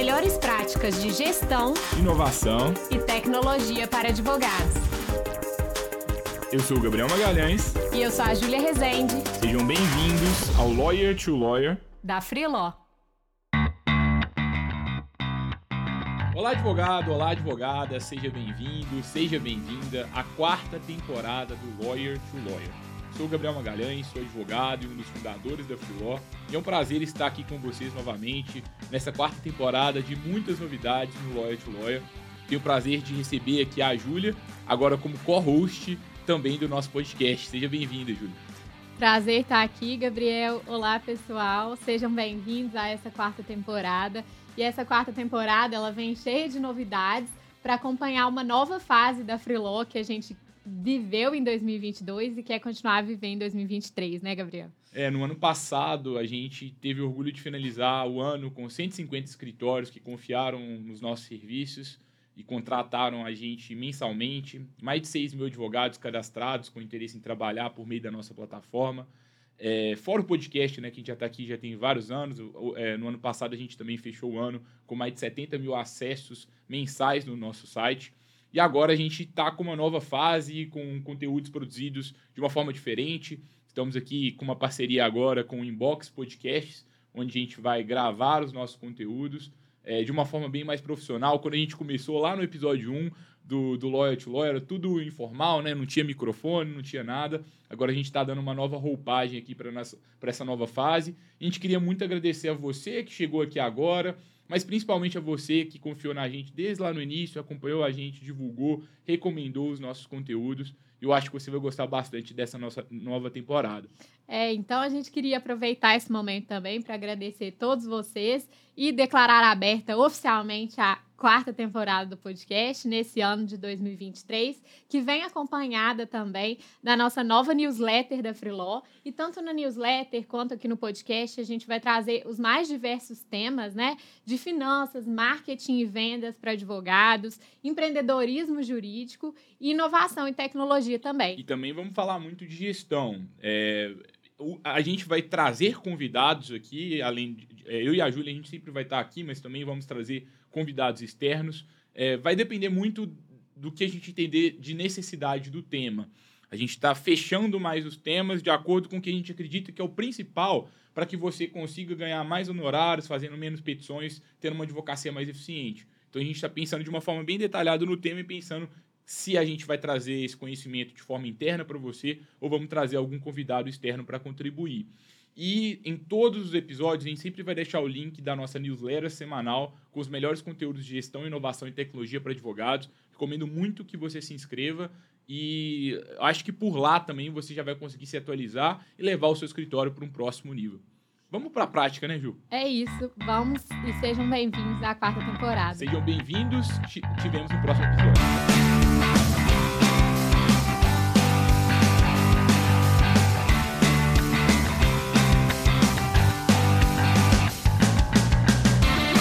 melhores práticas de gestão, inovação e tecnologia para advogados. Eu sou o Gabriel Magalhães. E eu sou a Júlia Rezende. Sejam bem-vindos ao Lawyer to Lawyer da Freeló. Olá, advogado, olá, advogada, seja bem-vindo, seja bem-vinda à quarta temporada do Lawyer to Lawyer. Sou o Gabriel Magalhães, sou advogado e um dos fundadores da Freeló, e é um prazer estar aqui com vocês novamente nessa quarta temporada de muitas novidades no Lawyer to Lawyer. Tenho o prazer de receber aqui a Júlia, agora como co-host também do nosso podcast. Seja bem-vinda, Júlia. Prazer estar aqui, Gabriel. Olá, pessoal. Sejam bem-vindos a essa quarta temporada. E essa quarta temporada, ela vem cheia de novidades para acompanhar uma nova fase da Freeló que a gente viveu em 2022 e quer continuar vivendo em 2023, né, Gabriel? É, no ano passado a gente teve orgulho de finalizar o ano com 150 escritórios que confiaram nos nossos serviços e contrataram a gente mensalmente, mais de 6 mil advogados cadastrados com interesse em trabalhar por meio da nossa plataforma. É, fora o podcast, né, que a gente já está aqui já tem vários anos. É, no ano passado a gente também fechou o ano com mais de 70 mil acessos mensais no nosso site. E agora a gente está com uma nova fase, com conteúdos produzidos de uma forma diferente. Estamos aqui com uma parceria agora com o Inbox Podcasts, onde a gente vai gravar os nossos conteúdos é, de uma forma bem mais profissional. Quando a gente começou lá no episódio 1 do, do Lawyer to Lawyer, era tudo informal, né? não tinha microfone, não tinha nada. Agora a gente está dando uma nova roupagem aqui para essa nova fase. A gente queria muito agradecer a você que chegou aqui agora, mas principalmente a você que confiou na gente desde lá no início, acompanhou a gente, divulgou, recomendou os nossos conteúdos. Eu acho que você vai gostar bastante dessa nossa nova temporada. É, então a gente queria aproveitar esse momento também para agradecer todos vocês e declarar aberta oficialmente a quarta temporada do podcast nesse ano de 2023, que vem acompanhada também da nossa nova newsletter da Freeló. E tanto na newsletter quanto aqui no podcast, a gente vai trazer os mais diversos temas, né? De finanças, marketing e vendas para advogados, empreendedorismo jurídico inovação e tecnologia também. E também vamos falar muito de gestão. É, a gente vai trazer convidados aqui, além de, é, eu e a Júlia, a gente sempre vai estar aqui, mas também vamos trazer convidados externos. É, vai depender muito do que a gente entender de necessidade do tema. A gente está fechando mais os temas de acordo com o que a gente acredita que é o principal para que você consiga ganhar mais honorários, fazendo menos petições, tendo uma advocacia mais eficiente. Então a gente está pensando de uma forma bem detalhada no tema e pensando se a gente vai trazer esse conhecimento de forma interna para você ou vamos trazer algum convidado externo para contribuir. E em todos os episódios, a gente sempre vai deixar o link da nossa newsletter semanal com os melhores conteúdos de gestão, inovação e tecnologia para advogados. Recomendo muito que você se inscreva e acho que por lá também você já vai conseguir se atualizar e levar o seu escritório para um próximo nível. Vamos para a prática, né, Ju? É isso. Vamos e sejam bem-vindos à quarta temporada. Sejam bem-vindos. Te, te vemos no próximo episódio.